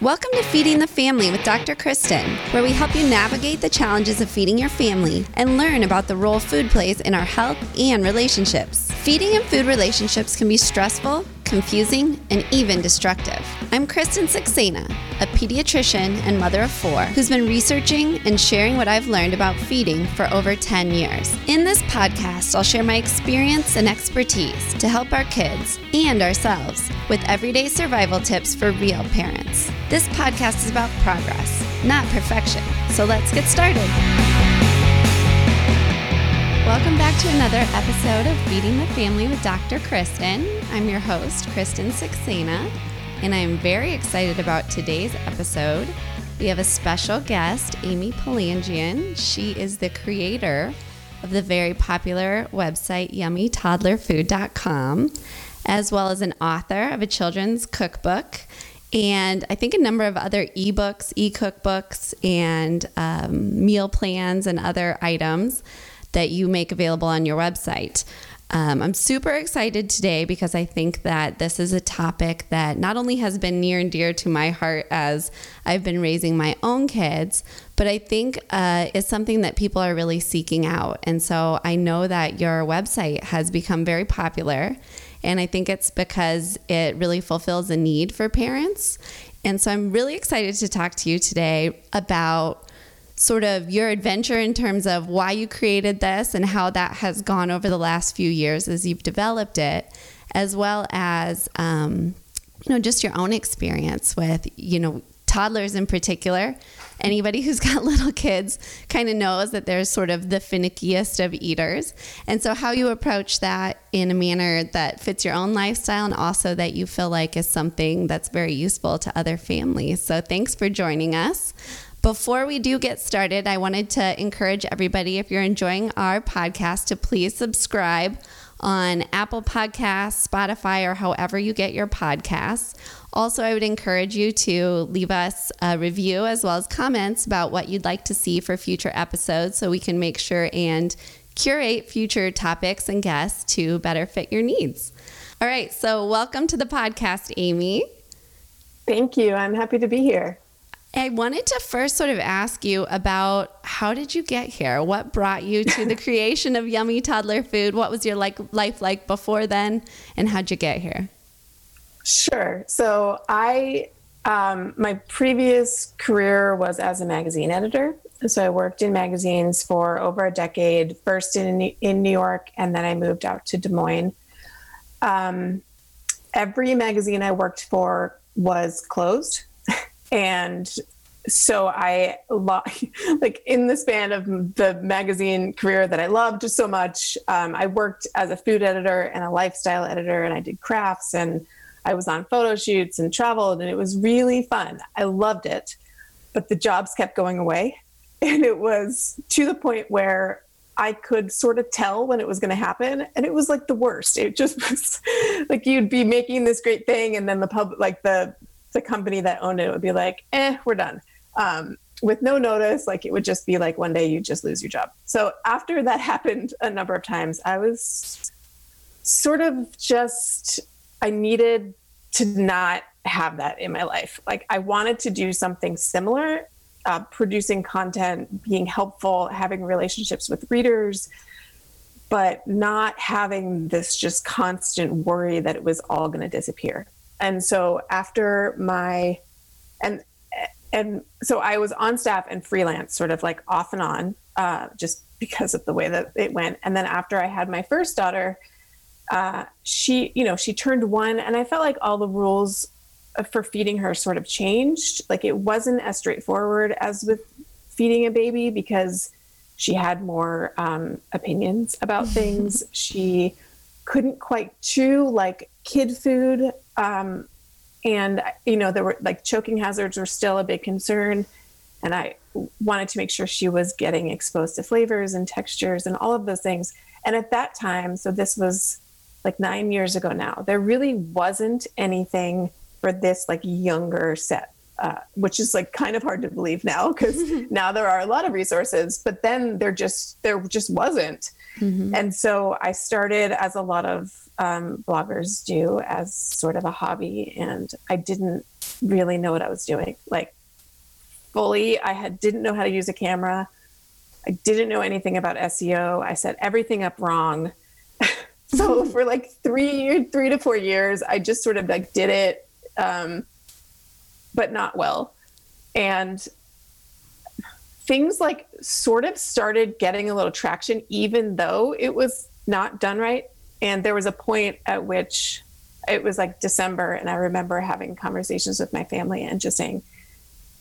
Welcome to Feeding the Family with Dr. Kristen, where we help you navigate the challenges of feeding your family and learn about the role food plays in our health and relationships. Feeding and food relationships can be stressful, confusing, and even destructive. I'm Kristen Saxena, a pediatrician and mother of four who's been researching and sharing what I've learned about feeding for over 10 years. In this podcast, I'll share my experience and expertise to help our kids and ourselves with everyday survival tips for real parents. This podcast is about progress, not perfection. So let's get started. Welcome back to another episode of Feeding the Family with Dr. Kristen. I'm your host, Kristen Saxena, and I'm very excited about today's episode. We have a special guest, Amy Palanjian. She is the creator of the very popular website yummytoddlerfood.com, as well as an author of a children's cookbook and I think a number of other ebooks, e cookbooks, and um, meal plans and other items that you make available on your website. Um, I'm super excited today because I think that this is a topic that not only has been near and dear to my heart as I've been raising my own kids, but I think uh, is something that people are really seeking out. And so I know that your website has become very popular. And I think it's because it really fulfills a need for parents. And so I'm really excited to talk to you today about sort of your adventure in terms of why you created this and how that has gone over the last few years as you've developed it, as well as, um, you know, just your own experience with, you know, toddlers in particular. Anybody who's got little kids kind of knows that they're sort of the finickiest of eaters. And so, how you approach that in a manner that fits your own lifestyle and also that you feel like is something that's very useful to other families. So, thanks for joining us. Before we do get started, I wanted to encourage everybody if you're enjoying our podcast to please subscribe on Apple Podcasts, Spotify, or however you get your podcasts. Also, I would encourage you to leave us a review as well as comments about what you'd like to see for future episodes so we can make sure and curate future topics and guests to better fit your needs. All right, so welcome to the podcast, Amy. Thank you. I'm happy to be here. I wanted to first sort of ask you about how did you get here? What brought you to the creation of Yummy Toddler Food? What was your like life like before then, and how'd you get here? Sure. So I, um, my previous career was as a magazine editor. So I worked in magazines for over a decade, first in in New York, and then I moved out to Des Moines. Um, every magazine I worked for was closed and so I like in the span of the magazine career that I loved so much. Um, I worked as a food editor and a lifestyle editor, and I did crafts and I was on photo shoots and traveled, and it was really fun. I loved it, but the jobs kept going away, and it was to the point where I could sort of tell when it was going to happen, and it was like the worst. It just was like you'd be making this great thing, and then the pub, like the the company that owned it would be like, eh, we're done. Um, with no notice, like it would just be like one day you just lose your job. So after that happened a number of times, I was sort of just, I needed to not have that in my life. Like I wanted to do something similar, uh, producing content, being helpful, having relationships with readers, but not having this just constant worry that it was all going to disappear and so after my and and so I was on staff and freelance, sort of like off and on, uh, just because of the way that it went. And then after I had my first daughter, uh, she, you know, she turned one, and I felt like all the rules for feeding her sort of changed. Like it wasn't as straightforward as with feeding a baby because she had more um, opinions about things. she couldn't quite chew like kid food um, and you know there were like choking hazards were still a big concern and i wanted to make sure she was getting exposed to flavors and textures and all of those things and at that time so this was like nine years ago now there really wasn't anything for this like younger set uh, which is like kind of hard to believe now because now there are a lot of resources but then there just there just wasn't mm-hmm. and so i started as a lot of um, bloggers do as sort of a hobby. And I didn't really know what I was doing. Like fully, I had didn't know how to use a camera. I didn't know anything about SEO. I set everything up wrong. so for like three, three to four years, I just sort of like did it, um, but not well. And things like sort of started getting a little traction, even though it was not done right. And there was a point at which it was like December, and I remember having conversations with my family and just saying,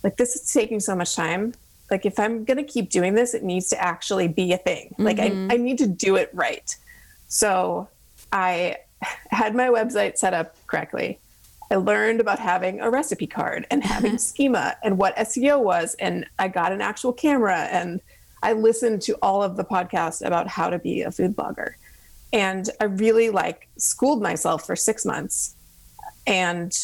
like, this is taking so much time. Like, if I'm going to keep doing this, it needs to actually be a thing. Mm-hmm. Like, I, mm-hmm. I need to do it right. So I had my website set up correctly. I learned about having a recipe card and having schema and what SEO was. And I got an actual camera and I listened to all of the podcasts about how to be a food blogger. And I really like schooled myself for six months. And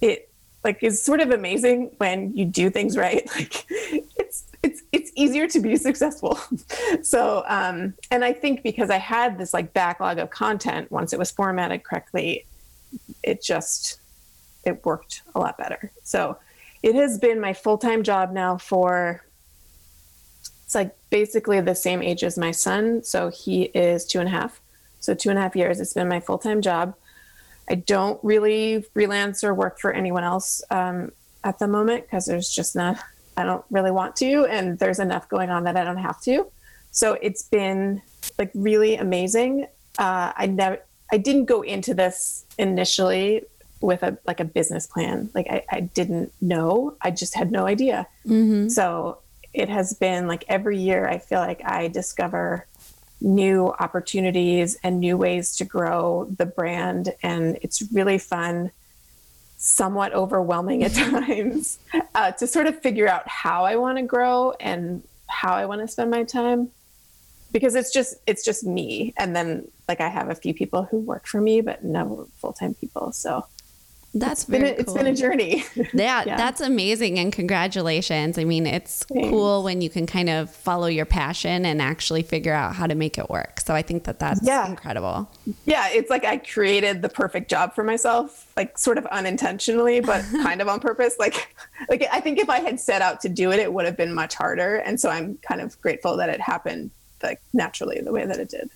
it like is sort of amazing when you do things right. Like it's it's it's easier to be successful. so um and I think because I had this like backlog of content once it was formatted correctly, it just it worked a lot better. So it has been my full-time job now for it's like basically the same age as my son. So he is two and a half. So two and a half years. It's been my full time job. I don't really freelance or work for anyone else um, at the moment because there's just not. I don't really want to, and there's enough going on that I don't have to. So it's been like really amazing. Uh, I never, I didn't go into this initially with a like a business plan. Like I, I didn't know. I just had no idea. Mm-hmm. So it has been like every year I feel like I discover new opportunities and new ways to grow the brand. And it's really fun, somewhat overwhelming at times, uh, to sort of figure out how I want to grow and how I want to spend my time. Because it's just it's just me, and then like I have a few people who work for me, but no full time people. So that's it's been a, cool. it's been a journey. yeah, yeah, that's amazing and congratulations. I mean, it's Thanks. cool when you can kind of follow your passion and actually figure out how to make it work. So I think that that's yeah. incredible. Yeah, it's like I created the perfect job for myself, like sort of unintentionally, but kind of on purpose. Like like I think if I had set out to do it, it would have been much harder, and so I'm kind of grateful that it happened like naturally the way that it did.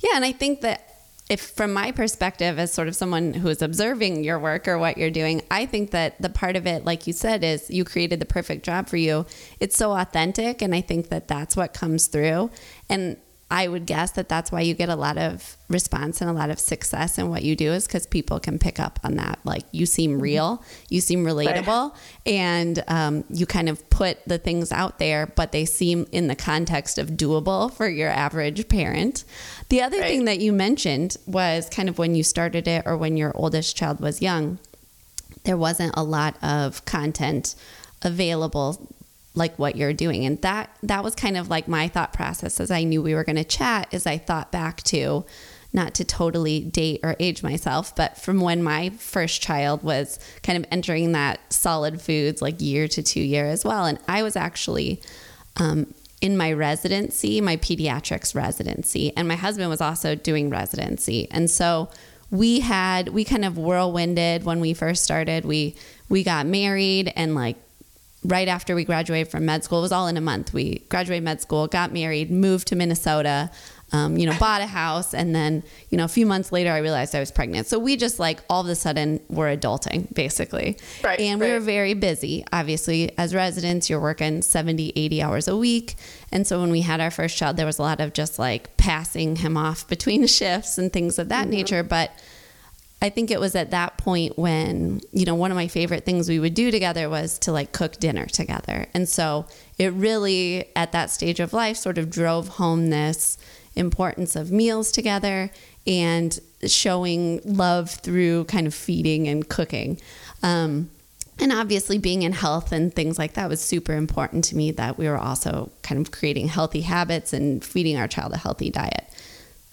Yeah, and I think that if from my perspective as sort of someone who is observing your work or what you're doing i think that the part of it like you said is you created the perfect job for you. It's so authentic and i think that that's what comes through. And I would guess that that's why you get a lot of response and a lot of success in what you do is because people can pick up on that. Like you seem mm-hmm. real, you seem relatable, right. and um, you kind of put the things out there, but they seem in the context of doable for your average parent. The other right. thing that you mentioned was kind of when you started it or when your oldest child was young, there wasn't a lot of content available like what you're doing. And that that was kind of like my thought process as i knew we were going to chat as i thought back to not to totally date or age myself but from when my first child was kind of entering that solid foods like year to two year as well. And i was actually um, in my residency my pediatrics residency and my husband was also doing residency. And so we had we kind of whirlwinded when we first started. We we got married and like right after we graduated from med school. It was all in a month. We graduated med school, got married, moved to Minnesota, um, you know, bought a house, and then you know a few months later I realized I was pregnant. So we just like all of a sudden were adulting basically, right, and we right. were very busy. Obviously, as residents, you're working 70, 80 hours a week, and so when we had our first child, there was a lot of just like passing him off between shifts and things of that mm-hmm. nature, but I think it was at that point when, you know, one of my favorite things we would do together was to like cook dinner together. And so it really, at that stage of life, sort of drove home this importance of meals together and showing love through kind of feeding and cooking. Um, and obviously, being in health and things like that was super important to me that we were also kind of creating healthy habits and feeding our child a healthy diet.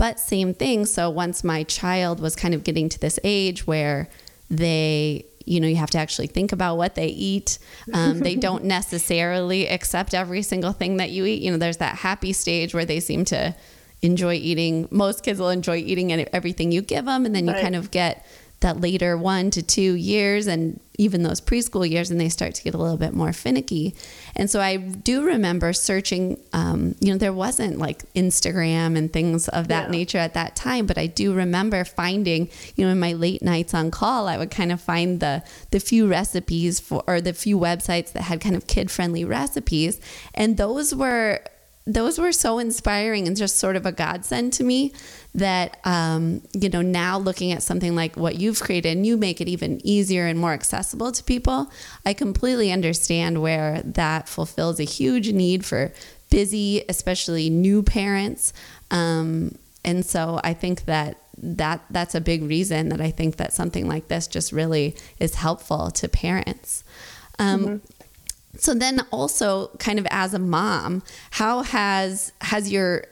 But same thing. So once my child was kind of getting to this age where they you know you have to actually think about what they eat um, they don't necessarily accept every single thing that you eat you know there's that happy stage where they seem to enjoy eating most kids will enjoy eating everything you give them and then you right. kind of get that later one to two years and even those preschool years, and they start to get a little bit more finicky. And so I do remember searching, um, you know, there wasn't like Instagram and things of that yeah. nature at that time, but I do remember finding, you know, in my late nights on call, I would kind of find the, the few recipes for, or the few websites that had kind of kid friendly recipes. And those were, those were so inspiring and just sort of a godsend to me that um, you know now looking at something like what you've created and you make it even easier and more accessible to people i completely understand where that fulfills a huge need for busy especially new parents um, and so i think that that that's a big reason that i think that something like this just really is helpful to parents um, mm-hmm. So then also kind of as a mom, how has has your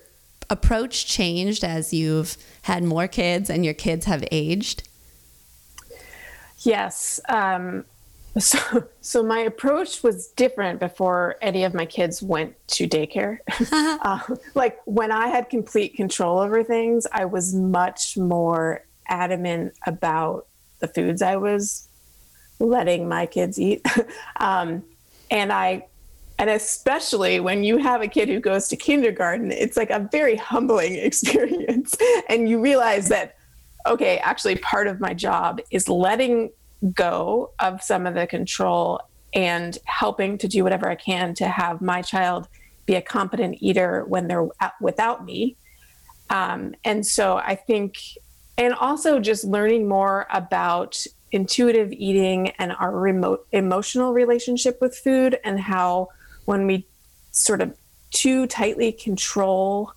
approach changed as you've had more kids and your kids have aged? Yes. Um, so, so my approach was different before any of my kids went to daycare. uh, like when I had complete control over things, I was much more adamant about the foods I was letting my kids eat. um, and I and especially when you have a kid who goes to kindergarten, it's like a very humbling experience. and you realize that, okay, actually, part of my job is letting go of some of the control and helping to do whatever I can to have my child be a competent eater when they're without me. Um, and so I think, and also just learning more about intuitive eating and our remote emotional relationship with food and how when we sort of too tightly control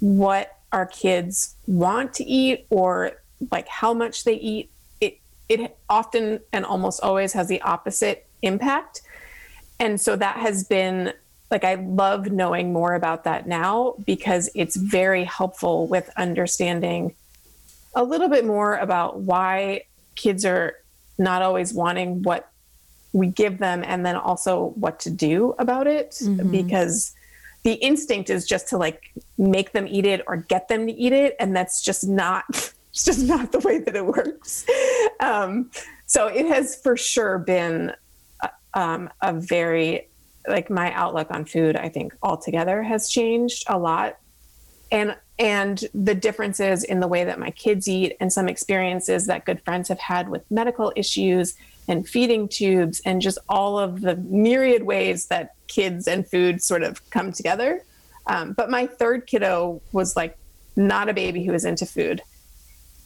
what our kids want to eat or like how much they eat it it often and almost always has the opposite impact. And so that has been like i love knowing more about that now because it's very helpful with understanding a little bit more about why kids are not always wanting what we give them and then also what to do about it mm-hmm. because the instinct is just to like make them eat it or get them to eat it and that's just not it's just not the way that it works um, so it has for sure been uh, um, a very like my outlook on food i think altogether has changed a lot and and the differences in the way that my kids eat and some experiences that good friends have had with medical issues and feeding tubes and just all of the myriad ways that kids and food sort of come together. Um, but my third kiddo was like not a baby who was into food.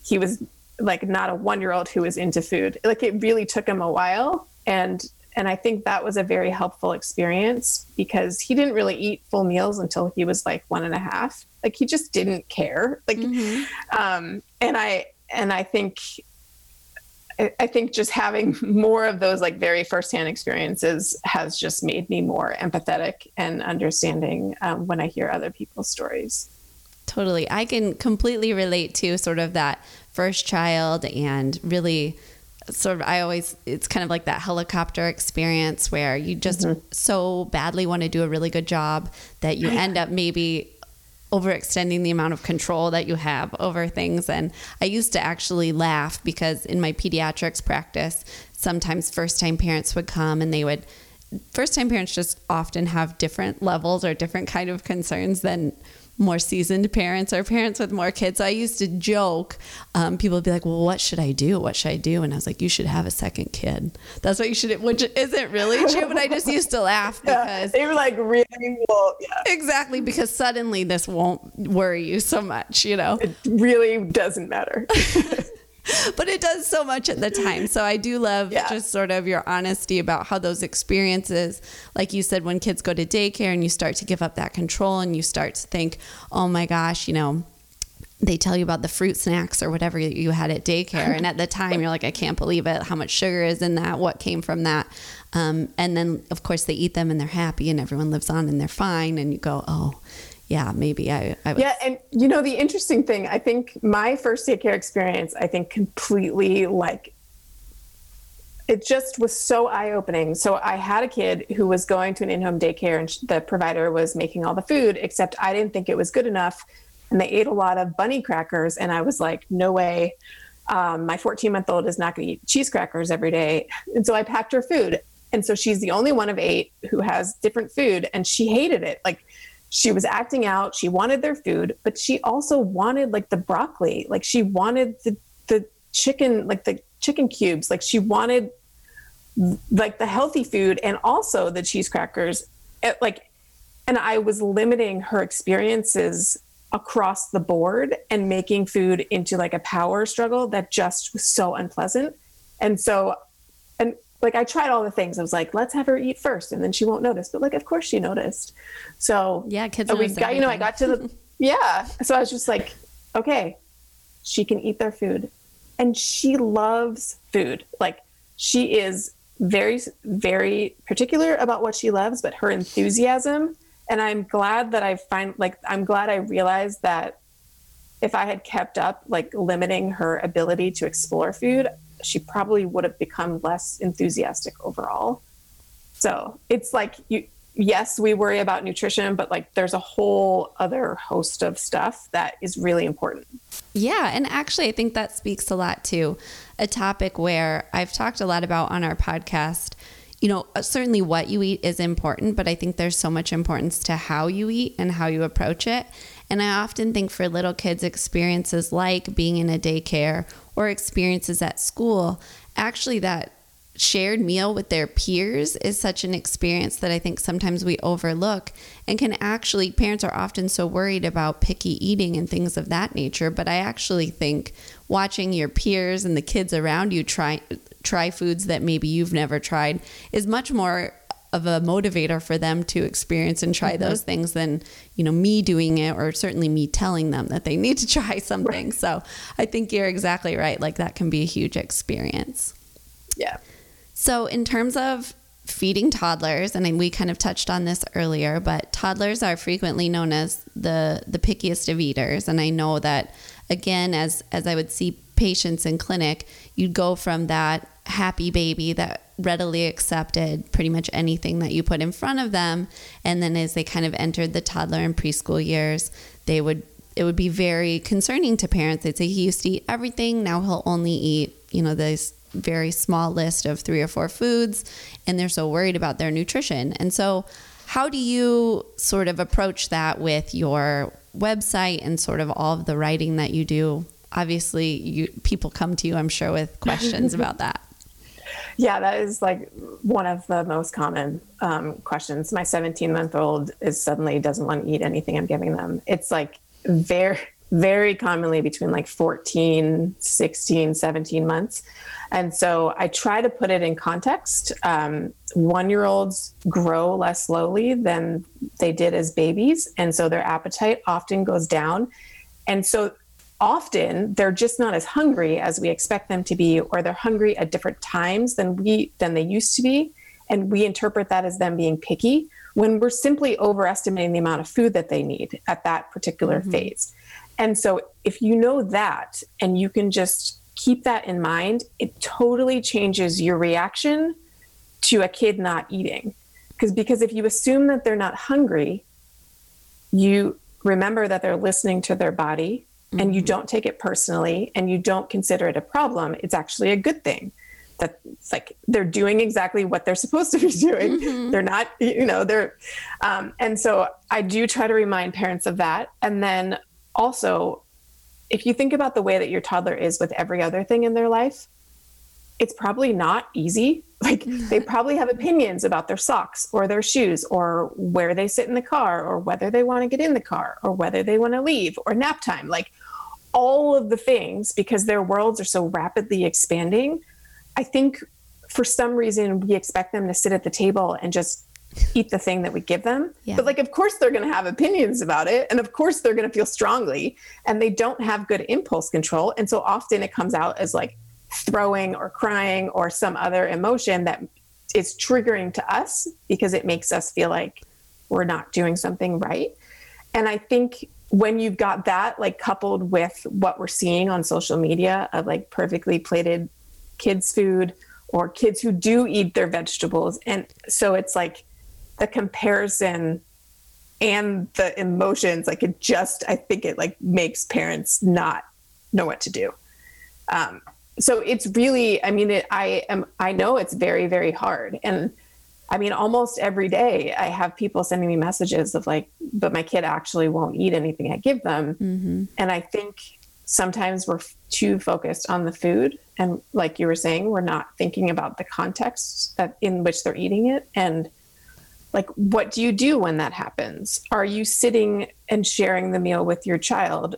He was like not a one year old who was into food. Like it really took him a while. And and I think that was a very helpful experience because he didn't really eat full meals until he was like one and a half. Like he just didn't care. Like mm-hmm. um and I and I think I think just having more of those like very firsthand experiences has just made me more empathetic and understanding um, when I hear other people's stories. Totally. I can completely relate to sort of that first child and really sort of I always it's kind of like that helicopter experience where you just mm-hmm. so badly want to do a really good job that you end up maybe overextending the amount of control that you have over things. And I used to actually laugh because in my pediatrics practice, sometimes first time parents would come and they would first time parents just often have different levels or different kind of concerns than more seasoned parents or parents with more kids. So I used to joke. Um, people would be like, "Well, what should I do? What should I do?" And I was like, "You should have a second kid. That's what you should." Which isn't really true, but I just used to laugh because yeah, they were like, "Really? Well, yeah." Exactly, because suddenly this won't worry you so much. You know, it really doesn't matter. but it does so much at the time. So I do love yeah. just sort of your honesty about how those experiences, like you said, when kids go to daycare and you start to give up that control and you start to think, oh my gosh, you know, they tell you about the fruit snacks or whatever you had at daycare. And at the time, you're like, I can't believe it. How much sugar is in that? What came from that? Um, and then, of course, they eat them and they're happy and everyone lives on and they're fine. And you go, oh, yeah, maybe I, I Yeah, and you know, the interesting thing, I think my first daycare experience, I think completely like it just was so eye opening. So I had a kid who was going to an in home daycare and the provider was making all the food, except I didn't think it was good enough. And they ate a lot of bunny crackers. And I was like, no way. um, my 14 month old is not going to eat cheese crackers every day. And so I packed her food. And so she's the only one of eight who has different food. And she hated it. Like she was acting out. She wanted their food, but she also wanted like the broccoli. Like she wanted the, the chicken, like the chicken cubes. Like she wanted like the healthy food and also the cheese crackers. It, like, and I was limiting her experiences across the board and making food into like a power struggle that just was so unpleasant. And so, and like I tried all the things. I was like, let's have her eat first, and then she won't notice. But like, of course she noticed. So yeah, kids. We got, you know, I got to the yeah. So I was just like, okay, she can eat their food, and she loves food. Like she is very very particular about what she loves, but her enthusiasm and i'm glad that i find like i'm glad i realized that if i had kept up like limiting her ability to explore food she probably would have become less enthusiastic overall. So it's like you yes we worry about nutrition but like there's a whole other host of stuff that is really important. Yeah and actually i think that speaks a lot to a topic where i've talked a lot about on our podcast. You know, uh, certainly what you eat is important, but I think there's so much importance to how you eat and how you approach it. And I often think for little kids, experiences like being in a daycare or experiences at school, actually, that shared meal with their peers is such an experience that I think sometimes we overlook and can actually, parents are often so worried about picky eating and things of that nature. But I actually think watching your peers and the kids around you try try foods that maybe you've never tried is much more of a motivator for them to experience and try mm-hmm. those things than you know me doing it or certainly me telling them that they need to try something. Right. so i think you're exactly right. Like that can be a huge experience. Yeah. So in terms of feeding toddlers and we kind of touched on this earlier but toddlers are frequently known as the the pickiest of eaters. And i know that again as as i would see patients in clinic you'd go from that happy baby that readily accepted pretty much anything that you put in front of them. And then as they kind of entered the toddler and preschool years they would it would be very concerning to parents. They'd say he used to eat everything. Now he'll only eat you know this very small list of three or four foods. And they're so worried about their nutrition. And so how do you sort of approach that with your website and sort of all of the writing that you do? Obviously you people come to you i'm sure with questions about that yeah, that is like one of the most common um, questions. My 17 month old is suddenly doesn't want to eat anything I'm giving them. It's like very, very commonly between like 14, 16, 17 months. And so I try to put it in context. Um, one year olds grow less slowly than they did as babies. And so their appetite often goes down. And so often they're just not as hungry as we expect them to be or they're hungry at different times than we than they used to be. And we interpret that as them being picky when we're simply overestimating the amount of food that they need at that particular mm-hmm. phase. And so if you know that and you can just keep that in mind it totally changes your reaction to a kid not eating. Because because if you assume that they're not hungry you remember that they're listening to their body mm-hmm. and you mm-hmm. don't take it personally and you don't consider it a problem, it's actually a good thing. That it's like they're doing exactly what they're supposed to be doing. Mm-hmm. They're not, you know, they're, um, and so I do try to remind parents of that. And then also, if you think about the way that your toddler is with every other thing in their life, it's probably not easy. Like they probably have opinions about their socks or their shoes or where they sit in the car or whether they want to get in the car or whether they want to leave or nap time. Like all of the things because their worlds are so rapidly expanding. I think for some reason we expect them to sit at the table and just eat the thing that we give them. Yeah. But like of course they're going to have opinions about it and of course they're going to feel strongly and they don't have good impulse control and so often it comes out as like throwing or crying or some other emotion that is triggering to us because it makes us feel like we're not doing something right. And I think when you've got that like coupled with what we're seeing on social media of like perfectly plated kids food or kids who do eat their vegetables and so it's like the comparison and the emotions like it just i think it like makes parents not know what to do. Um, so it's really i mean it, i am i know it's very very hard and i mean almost every day i have people sending me messages of like but my kid actually won't eat anything i give them. Mm-hmm. and i think sometimes we're too focused on the food. And like you were saying we're not thinking about the context that in which they're eating it. And like what do you do when that happens? Are you sitting and sharing the meal with your child?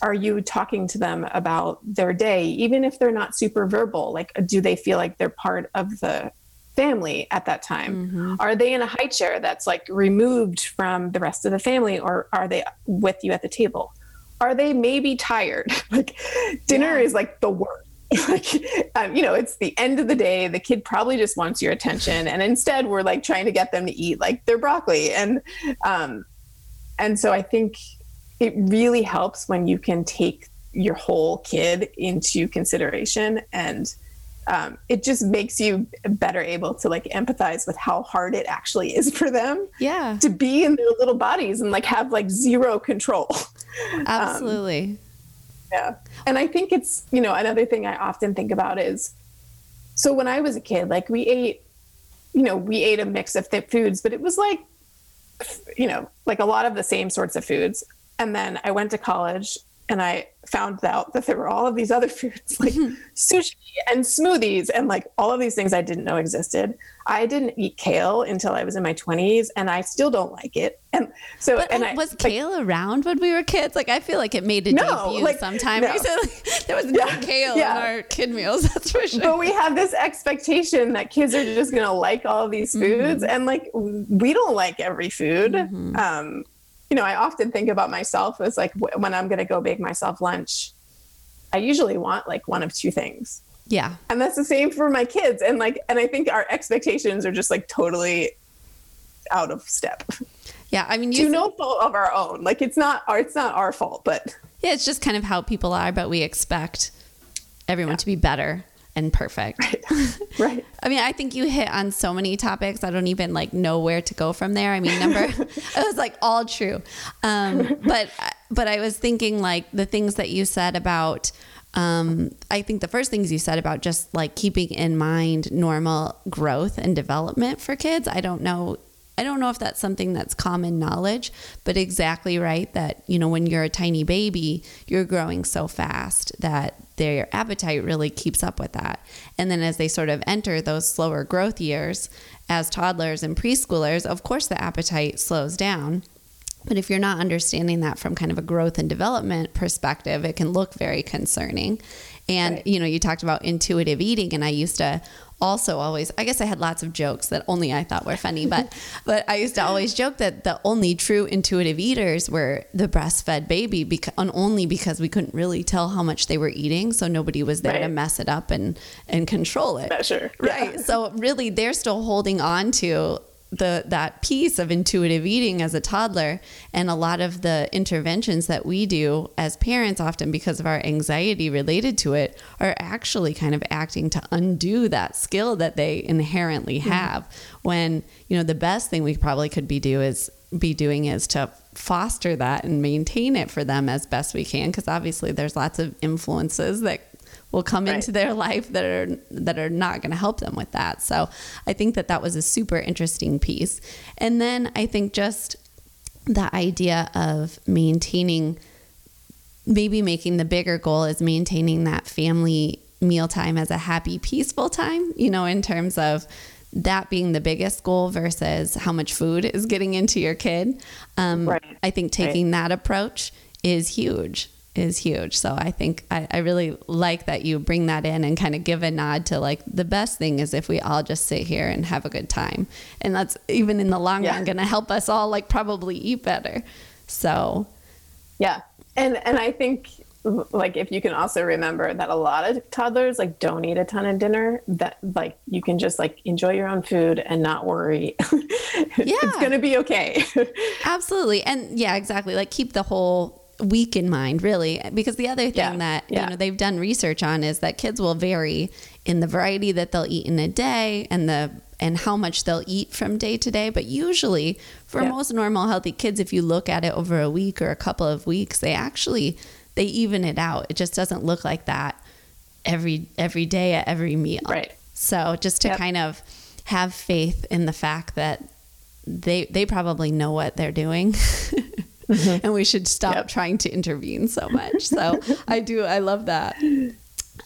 Are you talking to them about their day even if they're not super verbal? Like do they feel like they're part of the family at that time. Mm-hmm. are they in a high chair that's like removed from the rest of the family or are they with you at the table? Are they maybe tired? Like dinner Yeah. is like the worst. Like um, you know it's the end of the day the kid probably just wants your attention and instead we're like trying to get them to eat like their broccoli. And um and so i think it really helps when you can take your whole kid into consideration and um, it just makes you better able to like empathize with how hard it actually is for them Yeah, to be in their little bodies and like have like zero control absolutely. yeah. And I think it's, you know, another thing I often think about is so when I was a kid, like we ate, you know, we ate a mix of th- foods, but it was like, you know, like a lot of the same sorts of foods. And then I went to college and I found out that there were all of these other foods like sushi and smoothies and like all of these things I didn't know existed. I didn't eat kale until I was in my 20s and I still don't like it. And so, But and uh, I was like, kale around when we were kids? Like I feel like it made a No, debut like, sometime no. recently. there was no Yeah, kale yeah. in our kid meals. That's for sure. but we have this expectation that kids are just going to like all these foods and like we don't like every food um you know i often think about myself as like w- when i'm going to go make myself lunch i usually want like one of two things. Yeah, and that's the same for my kids and like and i think our expectations are just like totally out of step. Yeah. I mean, you to no fault of our own. Like it's not our it's not our fault but Yeah, it's just kind of how people are, but we expect everyone to be better and perfect. right right. I mean, I think you hit on so many topics. I don't even like know where to go from there. I mean, number it was like all true. Um, but but I was thinking like the things that you said about um, I think the first things you said about just like keeping in mind normal growth and development for kids. I don't know I don't know if that's something that's common knowledge, but exactly right that, you know, when you're a tiny baby, you're growing so fast that their appetite really keeps up with that. And then as they sort of enter those slower growth years as toddlers and preschoolers, of course the appetite slows down. But if you're not understanding that from kind of a growth and development perspective, it can look very concerning. And, Right. you know, you talked about intuitive eating, and I used to also always, I guess I had lots of jokes that only I thought were funny, but, but I used to always joke that the only true intuitive eaters were the breastfed baby, because, and only because we couldn't really tell how much they were eating. So nobody was there to mess it up and, and control it. measure Right. So really they're still holding on to the that piece of intuitive eating as a toddler and a lot of the interventions that we do as parents often because of our anxiety related to it are actually kind of acting to undo that skill that they inherently have. When you know the best thing we probably could be do is be doing is to foster that and maintain it for them as best we can because obviously there's lots of influences that will come Right. into their life that are that are not going to help them with that. So I think that that was a super interesting piece. And then I think just the idea of maintaining maybe making the bigger goal is maintaining that family mealtime as a happy peaceful time, you know, in terms of that being the biggest goal versus how much food is getting into your kid. Um, Right. I think taking that approach is huge is huge. So I think I, I really like that you bring that in and kind of give a nod to like the best thing is if we all just sit here and have a good time. And that's even in the long Yeah. run going to help us all like probably eat better. So Yeah. And and I think like if you can also remember that a lot of toddlers like don't eat a ton of dinner that like you can just like enjoy your own food and not worry. Yeah it's going to be okay. Absolutely. And yeah, exactly. Like keep the whole week in mind, really. Because the other thing Yeah, that yeah. you know they've done research on is that kids will vary in the variety that they'll eat in a day and the and how much they'll eat from day to day. But usually for Yeah. most normal healthy kids, if you look at it over a week or a couple of weeks, they actually they even it out. It just doesn't look like that every every day at every meal. Right. So just to Yep. kind of have faith in the fact that they they probably know what they're doing. and we should stop Mm-hmm. Yep. trying to intervene so much. So I do I love that.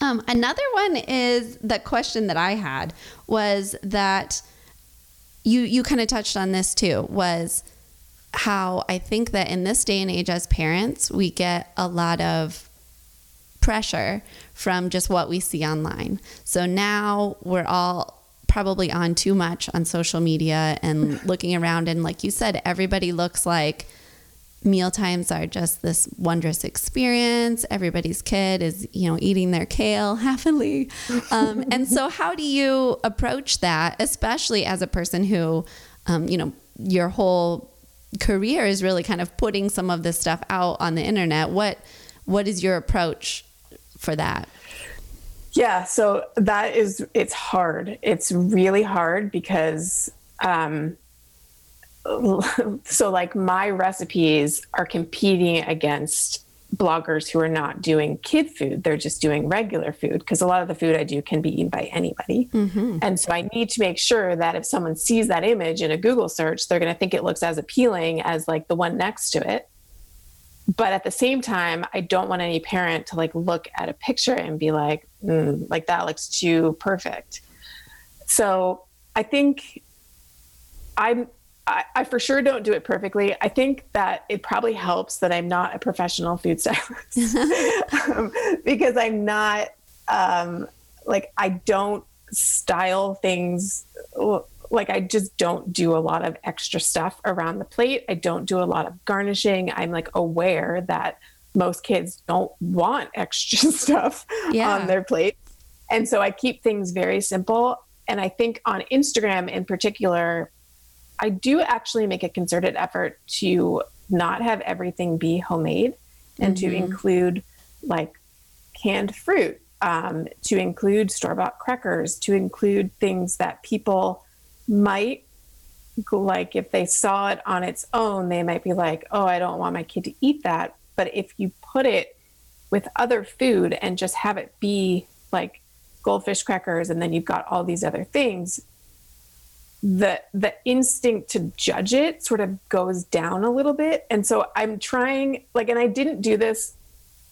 Um, another one is the question that I had was that you you kind of touched on this too was how I think that in this day and age as parents we get a lot of pressure from just what we see online. So now we're all probably on too much on social media and looking around and like you said everybody looks like meal times are just this wondrous experience. Everybody's kid is, you know, eating their kale happily. Um, and so, how do you approach that, especially as a person who, um, you know, your whole career is really kind of putting some of this stuff out on the internet? What What is your approach for that? Yeah, so that is it's hard. It's really hard because um so like my recipes are competing against bloggers who are not doing kid food. They're just doing regular food because a lot of the food I do can be eaten by anybody. And so I need to make sure that if someone sees that image in a Google search, they're going to think it looks as appealing as like the one next to it but at the same time i don't want any parent to like look at a picture and be like mm, like that looks too perfect so i think i'm I, I for sure don't do it perfectly. I think that it probably helps that I'm not a professional food stylist um, because I'm not um, like I don't style things like I just don't do a lot of extra stuff around the plate. I don't do a lot of garnishing. I'm like aware that most kids don't want extra stuff Yeah. on their plate. And so I keep things very simple. And I think on Instagram in particular, I do actually make a concerted effort to not have everything be homemade and to include like canned fruit, um, to include store bought crackers, to include things that people might like if they saw it on its own, they might be like, oh, I don't want my kid to eat that. But if you put it with other food and just have it be like goldfish crackers and then you've got all these other things, the the instinct to judge it sort of goes down a little bit. And so I'm trying like and I didn't do this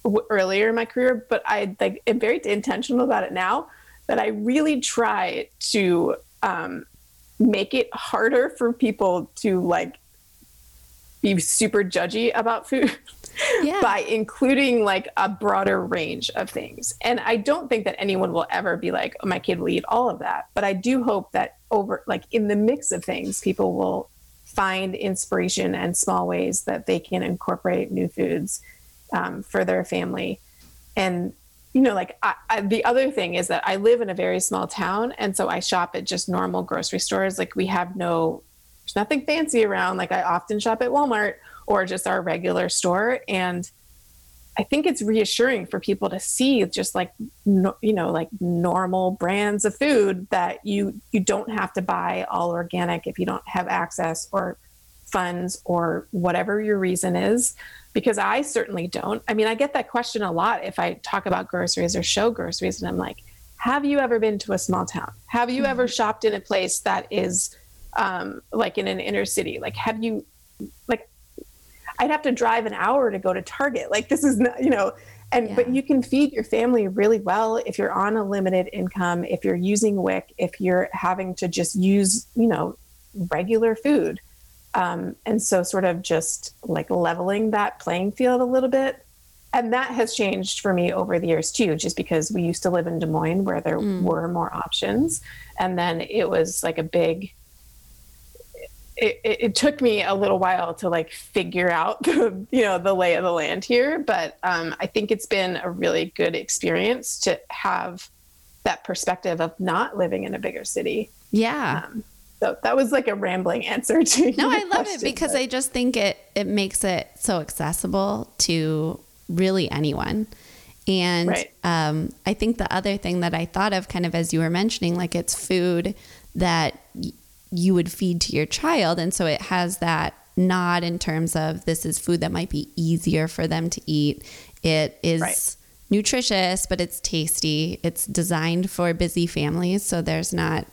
w- earlier in my career, but I like am very intentional about it now that I really try to um, make it harder for people to like be super judgy about food Yeah. by including like a broader range of things. And I don't think that anyone will ever be like, oh, my kid will eat all of that. But I do hope that over, like in the mix of things, people will find inspiration and small ways that they can incorporate new foods um, for their family. And, you know, like I, I, the other thing is that I live in a very small town. And so I shop at just normal grocery stores. Like we have no, there's nothing fancy around. Like I often shop at Walmart or just our regular store. And I think it's reassuring for people to see just like no, you know like normal brands of food that you you don't have to buy all organic if you don't have access or funds or whatever your reason is because I certainly don't. I mean, I get that question a lot if I talk about groceries or show groceries and I'm like, have you ever been to a small town? Have you ever shopped in a place that is um, like in an inner city? Like, have you like I'd have to drive an hour to go to Target. Like this is not, you know, and Yeah. but you can feed your family really well if you're on a limited income, if you're using WIC, if you're having to just use, you know, regular food. Um, and so sort of just like leveling that playing field a little bit. And that has changed for me over the years too, just because we used to live in Des Moines where there were more options. And then it was like a big it, it, it took me a little while to like figure out the you know the lay of the land here but um, i think it's been a really good experience to have that perspective of not living in a bigger city yeah. um, so that was like a rambling answer to No, I love it because but- I just think it it makes it so accessible to really anyone. And Right. um, I think the other thing that I thought of, kind of as you were mentioning, like it's food that you would feed to your child, and so it has that nod in terms of this is food that might be easier for them to eat. It is. Right. nutritious, but it's tasty. It's designed for busy families, so there's not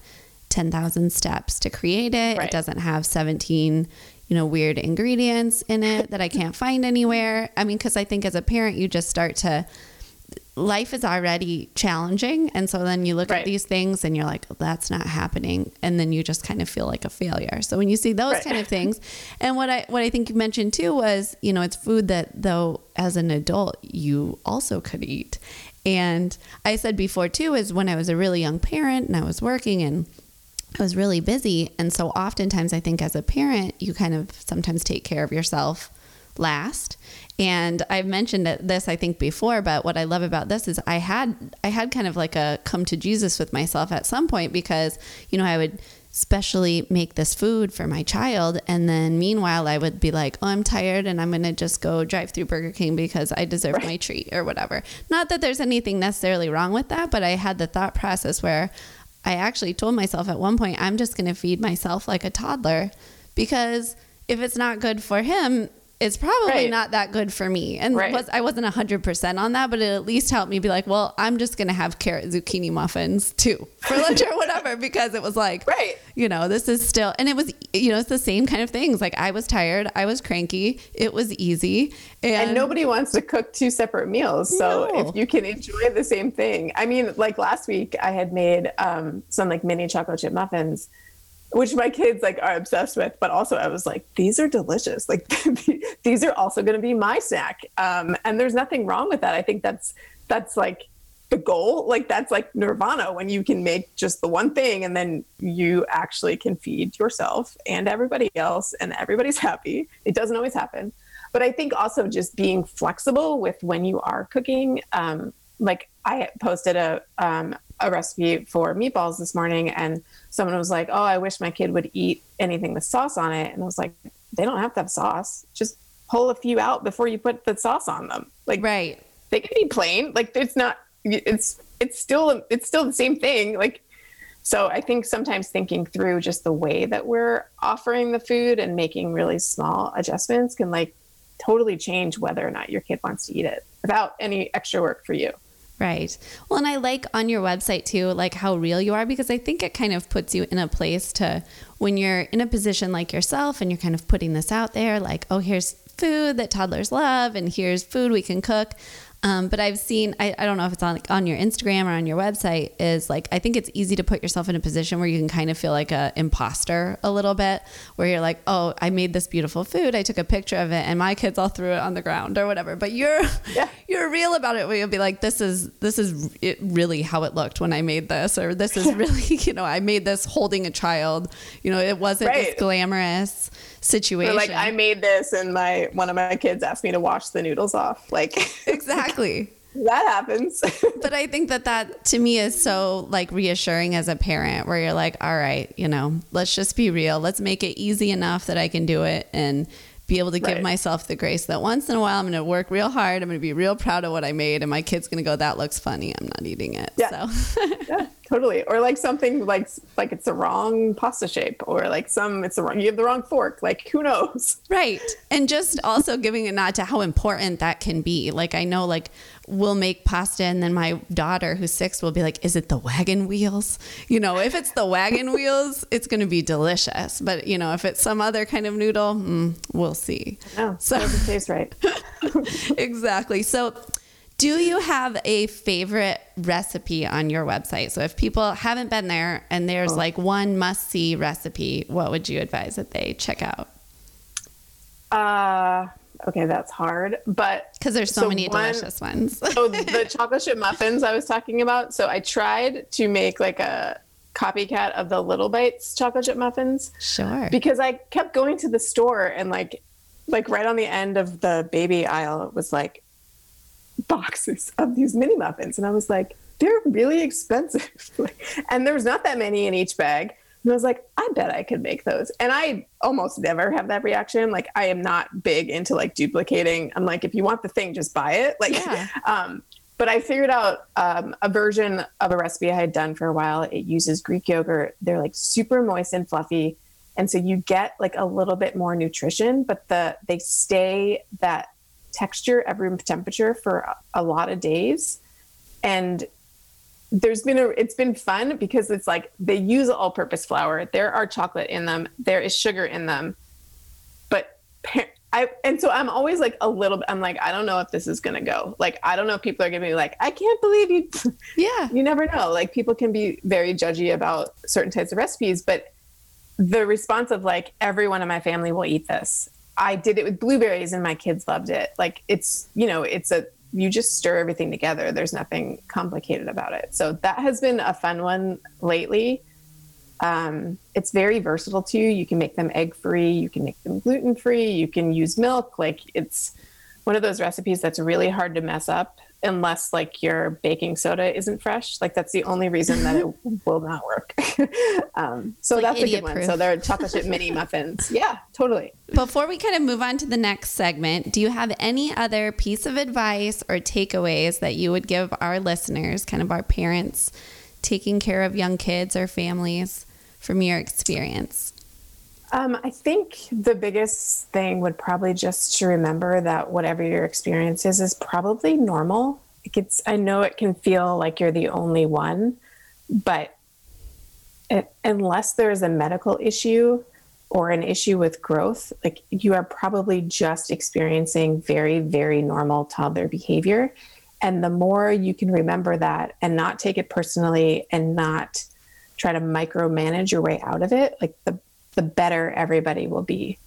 10,000 steps to create it. Right. It doesn't have 17, you know, weird ingredients in it that I can't find anywhere. I mean, cuz I think as a parent you just start to life is already challenging and so then you look right. at these things and you're like oh, that's not happening and then you just kind of feel like a failure so when you see those right. kind of things and what i what i think you mentioned too was you know it's food that though as an adult you also could eat and i said before too is when i was a really young parent and i was working and I was really busy. And so oftentimes I think as a parent, you kind of sometimes take care of yourself last. And I've mentioned this I think before, but what I love about this is I had I had kind of like a come to Jesus with myself at some point because you know I would specially make this food for my child and then meanwhile I would be like, "Oh, I'm tired and I'm going to just go drive through Burger King because I deserve right. my treat or whatever." Not that there's anything necessarily wrong with that, but I had the thought process where I actually told myself at one point, I'm just going to feed myself like a toddler because if it's not good for him, it's probably right. not that good for me. And right. was, I wasn't 100% on that, but it at least helped me be like, well, I'm just going to have carrot zucchini muffins too for lunch or whatever, because it was like, right. you know, this is still, and it was, you know, it's the same kind of things. Like I was tired, I was cranky, it was easy. And, and nobody wants to cook two separate meals. So no. if you can enjoy the same thing, I mean, like last week I had made um, some like mini chocolate chip muffins which my kids like are obsessed with but also i was like these are delicious. Like these are also going to be my snack. Um, and there's nothing wrong with that. I think that's that's like the goal. Like that's like nirvana when you can make just the one thing and then you actually can feed yourself and everybody else and everybody's happy. It doesn't always happen. But i think also just being flexible with when you are cooking um, like i posted a um, a recipe for meatballs this morning and someone was like, "Oh, I wish my kid would eat anything with sauce on it," and I was like, "They don't have to have sauce. Just pull a few out before you put the sauce on them. Like, right? They can be plain. Like, it's not. It's it's still it's still the same thing. Like." So I think sometimes thinking through just the way that we're offering the food and making really small adjustments can like totally change whether or not your kid wants to eat it without any extra work for you. Right. Well, and I like on your website too, like how real you are, because I think it kind of puts you in a place to when you're in a position like yourself and you're kind of putting this out there, like, oh, here's food that toddlers love, and here's food we can cook. Um, but I've seen, I, I don't know if it's on like on your Instagram or on your website, is like I think it's easy to put yourself in a position where you can kind of feel like a imposter a little bit, where you're like, oh, I made this beautiful food, I took a picture of it, and my kids all threw it on the ground or whatever. But you're yeah. you're real about it, where you'll be like, this is this is it really how it looked when I made this, or this is really you know I made this holding a child, you know, it wasn't right. this glamorous situation. Or like I made this and my one of my kids asked me to wash the noodles off. Like exactly. that happens. but I think that that to me is so like reassuring as a parent where you're like, all right, you know, let's just be real. Let's make it easy enough that I can do it and be able to give right. myself the grace that once in a while I'm going to work real hard. I'm going to be real proud of what I made, and my kid's going to go, "That looks funny. I'm not eating it." Yeah. So. yeah, totally. Or like something like like it's the wrong pasta shape, or like some it's the wrong you have the wrong fork. Like who knows? Right. And just also giving a nod to how important that can be. Like I know, like we'll make pasta and then my daughter who's six will be like is it the wagon wheels you know if it's the wagon wheels it's going to be delicious but you know if it's some other kind of noodle mm, we'll see so it tastes right exactly so do you have a favorite recipe on your website so if people haven't been there and there's oh. like one must see recipe what would you advise that they check out uh okay, that's hard. But because there's so, so many one, delicious ones. so the chocolate chip muffins I was talking about. So I tried to make like a copycat of the Little Bites chocolate chip muffins. Sure. Because I kept going to the store and like like right on the end of the baby aisle it was like boxes of these mini muffins and I was like they're really expensive. and there's not that many in each bag. And I was like, I bet I could make those. And I almost never have that reaction. Like I am not big into like duplicating. I'm like, if you want the thing, just buy it. Like, yeah. um, but I figured out um, a version of a recipe I had done for a while. It uses Greek yogurt. They're like super moist and fluffy. And so you get like a little bit more nutrition, but the they stay that texture at room temperature for a lot of days. And there's been a it's been fun because it's like they use all purpose flour. There are chocolate in them, there is sugar in them. But I and so I'm always like a little bit I'm like I don't know if this is going to go. Like I don't know if people are going to be like I can't believe you Yeah. you never know. Like people can be very judgy about certain types of recipes, but the response of like everyone in my family will eat this. I did it with blueberries and my kids loved it. Like it's, you know, it's a you just stir everything together. There's nothing complicated about it. So that has been a fun one lately. Um, it's very versatile too. You can make them egg free, you can make them gluten free, you can use milk. Like it's one of those recipes that's really hard to mess up unless like your baking soda isn't fresh. Like that's the only reason that it will not work. um, so like that's a good proof. one. So they're chocolate chip mini muffins. Yeah, totally. Before we kind of move on to the next segment, do you have any other piece of advice or takeaways that you would give our listeners, kind of our parents taking care of young kids or families from your experience? Um, I think the biggest thing would probably just to remember that whatever your experience is is probably normal. It gets, I know it can feel like you're the only one, but it, unless there's a medical issue or an issue with growth, like you are probably just experiencing very, very normal toddler behavior. And the more you can remember that and not take it personally and not try to micromanage your way out of it, like the the better everybody will be.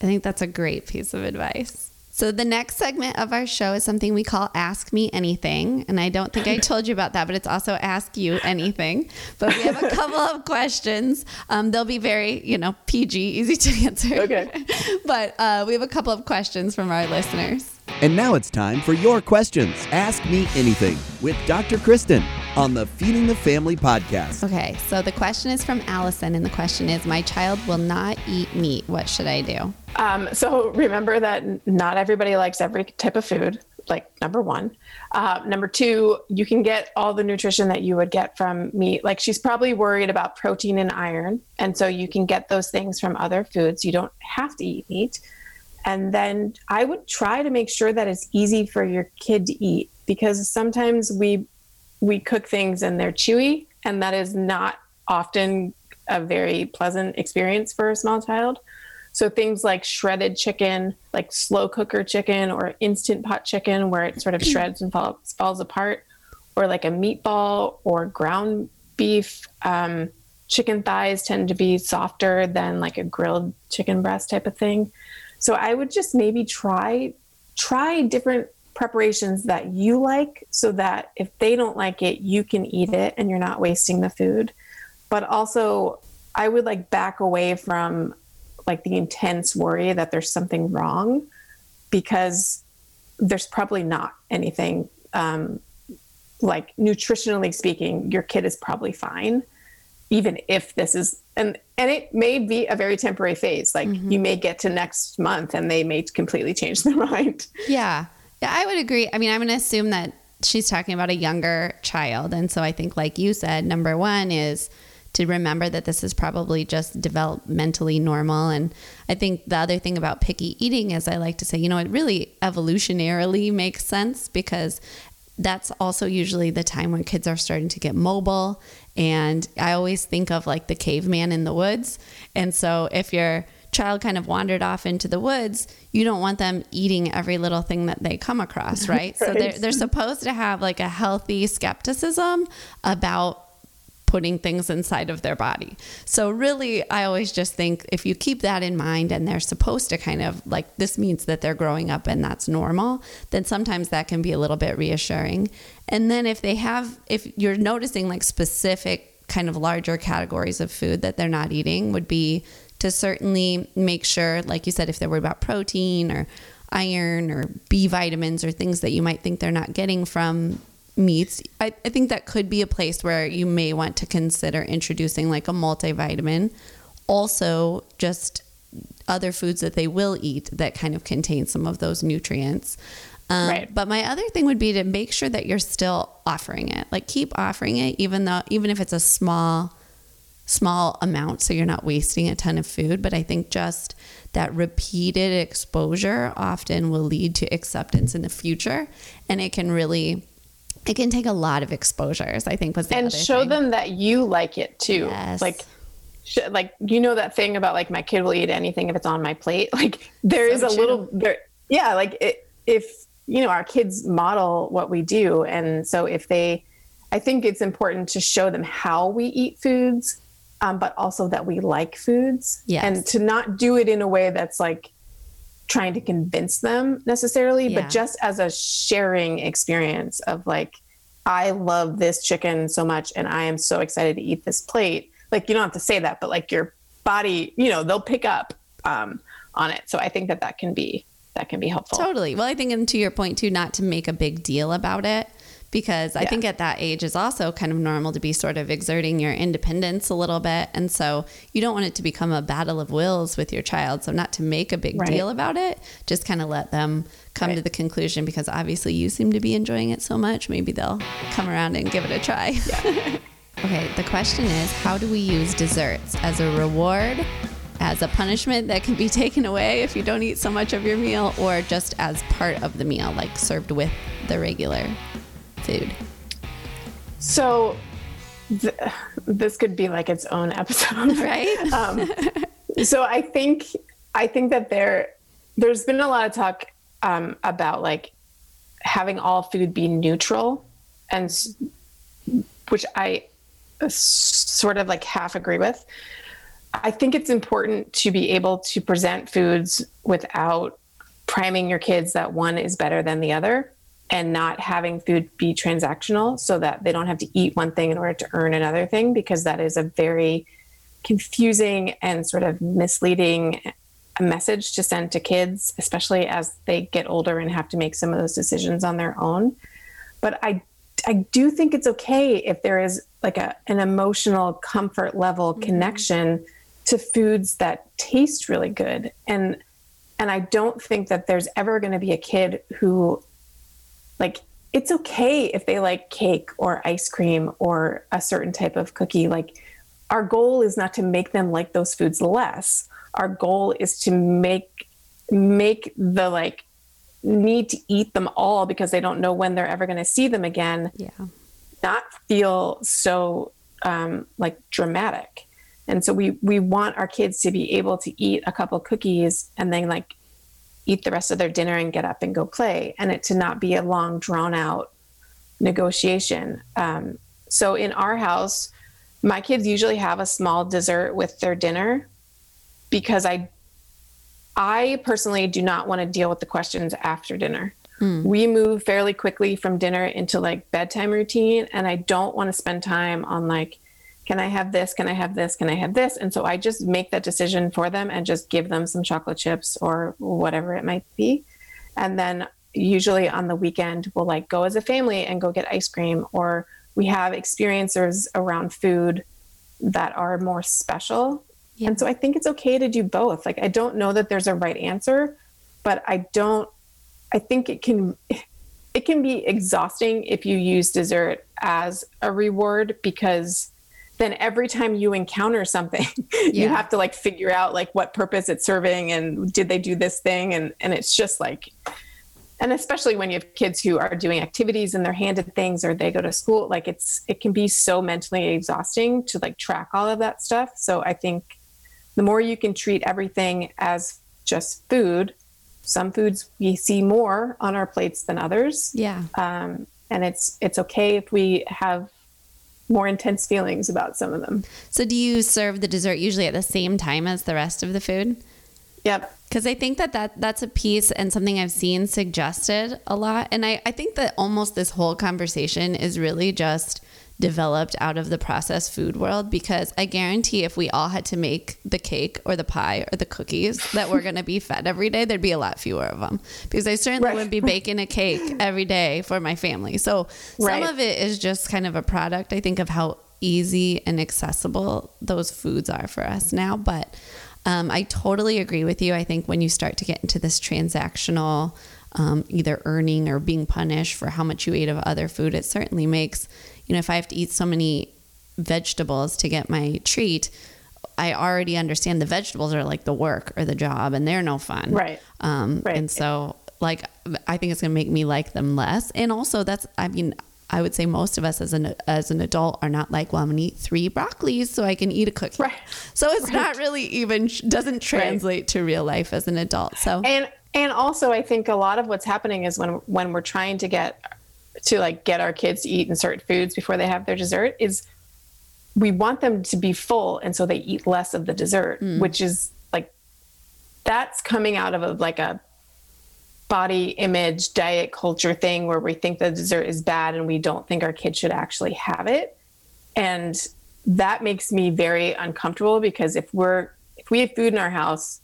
I think that's a great piece of advice. So, the next segment of our show is something we call Ask Me Anything. And I don't think I told you about that, but it's also Ask You Anything. But we have a couple of questions. Um, they'll be very, you know, PG, easy to answer. Okay. but uh, we have a couple of questions from our listeners. And now it's time for your questions. Ask Me Anything with Dr. Kristen on the Feeding the Family podcast. Okay, so the question is from Allison, and the question is My child will not eat meat. What should I do? Um, so remember that not everybody likes every type of food. Like number one, uh, number two, you can get all the nutrition that you would get from meat. Like she's probably worried about protein and iron, and so you can get those things from other foods. You don't have to eat meat. And then I would try to make sure that it's easy for your kid to eat because sometimes we we cook things and they're chewy, and that is not often a very pleasant experience for a small child. So things like shredded chicken, like slow cooker chicken or instant pot chicken, where it sort of shreds and falls, falls apart, or like a meatball or ground beef. Um, chicken thighs tend to be softer than like a grilled chicken breast type of thing. So I would just maybe try try different preparations that you like so that if they don't like it, you can eat it and you're not wasting the food. But also I would like back away from like the intense worry that there's something wrong because there's probably not anything um, like nutritionally speaking your kid is probably fine even if this is and and it may be a very temporary phase like mm-hmm. you may get to next month and they may completely change their mind yeah yeah i would agree i mean i'm going to assume that she's talking about a younger child and so i think like you said number one is to remember that this is probably just developmentally normal. And I think the other thing about picky eating is I like to say, you know, it really evolutionarily makes sense because that's also usually the time when kids are starting to get mobile. And I always think of like the caveman in the woods. And so if your child kind of wandered off into the woods, you don't want them eating every little thing that they come across, right? right. So they're, they're supposed to have like a healthy skepticism about putting things inside of their body. So, really, I always just think if you keep that in mind and they're supposed to kind of like this means that they're growing up and that's normal, then sometimes that can be a little bit reassuring. And then if they have, if you're noticing like specific kind of larger categories of food that they're not eating, would be to certainly make sure, like you said, if they're worried about protein or iron or B vitamins or things that you might think they're not getting from meats, I, I think that could be a place where you may want to consider introducing like a multivitamin. Also, just other foods that they will eat that kind of contain some of those nutrients. Um, right. But my other thing would be to make sure that you're still offering it. Like keep offering it, even though even if it's a small small amount so you're not wasting a ton of food. But I think just that repeated exposure often will lead to acceptance in the future. And it can really it can take a lot of exposures, I think was the and show thing. them that you like it too. Yes. Like sh- like you know that thing about like my kid will eat anything if it's on my plate. Like there is So a true. little there yeah, like it, if you know our kids model what we do and so if they I think it's important to show them how we eat foods um, but also that we like foods Yes. and to not do it in a way that's like trying to convince them necessarily Yeah. but just as a sharing experience of like I love this chicken so much and I am so excited to eat this plate. Like you don't have to say that, but like your body, you know, they'll pick up um, on it. So I think that that can be that can be helpful. Totally. Well, I think, and to your point too, not to make a big deal about it, because I think at that age is also kind of normal to be sort of exerting your independence a little bit. And so you don't want it to become a battle of wills with your child. So, not to make a big Right. deal about it, just kind of let them come to the conclusion because obviously you seem to be enjoying it so much. Maybe they'll come around and give it a try. okay. The question is how do we use desserts as a reward? As a punishment that can be taken away if you don't eat so much of your meal, or just as part of the meal, like served with the regular food. So th- this could be like its own episode, Right? um, so I think I think that there there's been a lot of talk um, about like having all food be neutral, and s- which I sort of like half agree with. I think it's important to be able to present foods without priming your kids that one is better than the other and not having food be transactional so that they don't have to eat one thing in order to earn another thing because that is a very confusing and sort of misleading message to send to kids especially as they get older and have to make some of those decisions on their own. But i i do think it's okay if there is like a an emotional comfort level mm-hmm. connection to foods that taste really good. And and i don't think that there's ever going to be a kid who like it's okay if they like cake or ice cream or a certain type of cookie like our goal is not to make them like those foods less our goal is to make make the like need to eat them all because they don't know when they're ever going to see them again Yeah. not feel so um, like dramatic. And so we we want our kids to be able to eat a couple cookies and then like eat the rest of their dinner and get up and go play, and it to not be a long drawn out negotiation. Um, so in our house, my kids usually have a small dessert with their dinner because I I personally do not want to deal with the questions after dinner. We move fairly quickly from dinner into like bedtime routine and i don't want to spend time on like can i have this? Can i have this? Can i have this? And so i just make that decision for them and just give them some chocolate chips or whatever it might be. And then usually on the weekend we'll like go as a family and go get ice cream or we have experiences around food that are more special. Yeah. and so i think it's okay to do both. Like i don't know that there's a right answer but i don't I think it can it can be exhausting if you use dessert as a reward because then every time you encounter something you have to like figure out like what purpose it's serving and did they do this thing? And and it's just like and especially when you have kids who are doing activities and they're handed things or they go to school like it's it can be so mentally exhausting to like track all of that stuff. So i think the more you can treat everything as just food some foods we see more on our plates than others. Yeah. um, and it's it's okay if we have more intense feelings about some of them So, do you serve the dessert usually at the same time as the rest of the food? yep Because I think that, that that's a piece and something I've seen suggested a lot. And I, I think that almost this whole conversation is really just developed out of the processed food world because I guarantee if we all had to make the cake or the pie or the cookies that we're going to be fed every day, there'd be a lot fewer of them because I certainly Right. wouldn't be baking a cake every day for my family. So some Right. of it is just kind of a product, I think, of how easy and accessible those foods are for us now. But um, I totally agree with you. I think when you start to get into this transactional, um, either earning or being punished for how much you ate of other food, it certainly makes, you know, if I have to eat so many vegetables to get my treat, I already understand the vegetables are like the work or the job and they're no fun. Right. Um, Right. And so, like, I think it's going to make me like them less. And also, that's, I mean, I would say most of us as an as an adult are not like, well, I'm gonna eat three broccolis so I can eat a cookie. Right. So it's not really even doesn't translate to real life as an adult. So and and also i think a lot of what's happening is when when we're trying to get to like get our kids to eat certain foods before they have their dessert is we want them to be full and so they eat less of the dessert mm. which is like that's coming out of a like a body image diet culture thing where we think the dessert is bad and we don't think our kids should actually have it. And that makes me very uncomfortable because if we're if we have food in our house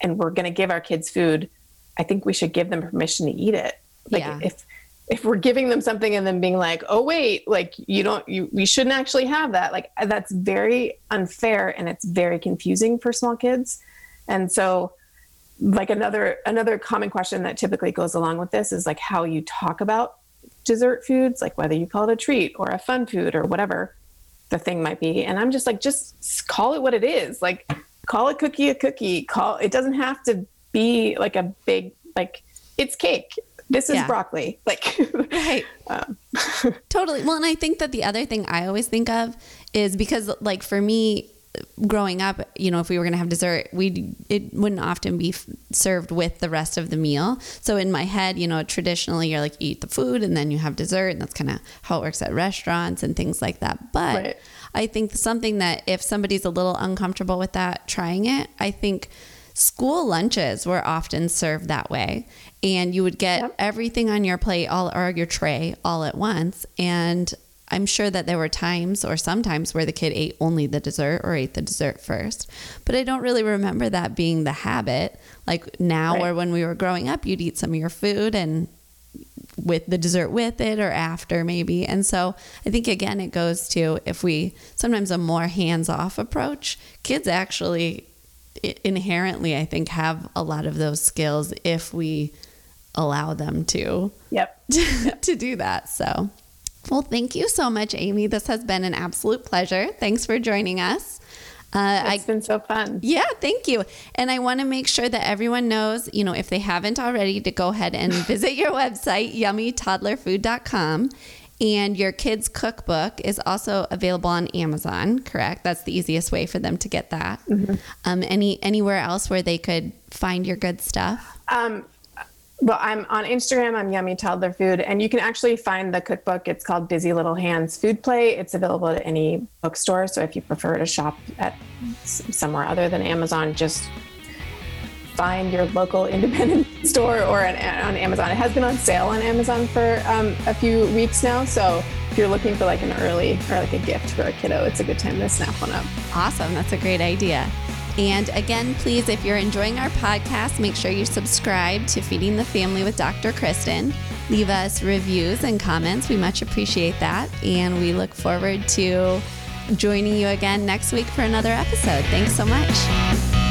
and we're going to give our kids food i think we should give them permission to eat it. Like Yeah. if if we're giving them something and then being like oh wait like you don't you we shouldn't actually have that. Like uh, that's very unfair and it's very confusing for small kids. And so like another another common question that typically goes along with this is like how you talk about dessert foods like whether you call it a treat or a fun food or whatever the thing might be. And i'm just like just call it what it is. Like call a cookie a cookie. Call it doesn't have to be like a big like it's cake this is Yeah. broccoli like Right. Um, totally. Well, and I think that the other thing I always think of is because, like, for me, growing up, you know, if we were going to have dessert, we it wouldn't often be f- served with the rest of the meal. So in my head, you know, traditionally you're like eat the food and then you have dessert, and that's kind of how it works at restaurants and things like that. But Right. I think something that if somebody's a little uncomfortable with that, trying it, I think school lunches were often served that way. And you would get Yep. everything on your plate all or your tray all at once. And I'm sure that there were times or sometimes where the kid ate only the dessert or ate the dessert first. But I don't really remember that being the habit. Like now Right. or when we were growing up, you'd eat some of your food and with the dessert with it or after maybe. And so I think again it goes to if we sometimes a more hands-off approach, kids actually inherently I think have a lot of those skills if we allow them to yep to do that. So well, thank you so much, Amy. This has been an absolute pleasure. Thanks for joining us. Uh, I it's been so fun yeah, thank you. And I want to make sure that everyone knows, you know, if they haven't already, to go ahead and visit your website, yummytoddlerfood.com. And your kids' cookbook is also available on Amazon, correct? That's the easiest way for them to get that. Um, any anywhere else where they could find your good stuff? Um, well, I'm on Instagram. I'm Yummy Toddler Food, and you can actually find the cookbook. It's called Busy Little Hands Food Play. It's available at any bookstore. So if you prefer to shop at somewhere other than Amazon, just find your local independent store or on, on Amazon. It has been on sale on Amazon for um, a few weeks now. So if you're looking for like an early or like a gift for a kiddo, it's a good time to snap one up. Awesome. That's a great idea. And again, please, if you're enjoying our podcast, make sure you subscribe to Feeding the Family with Dr. Kristen. Leave us reviews and comments. We much appreciate that. And we look forward to joining you again next week for another episode. Thanks so much.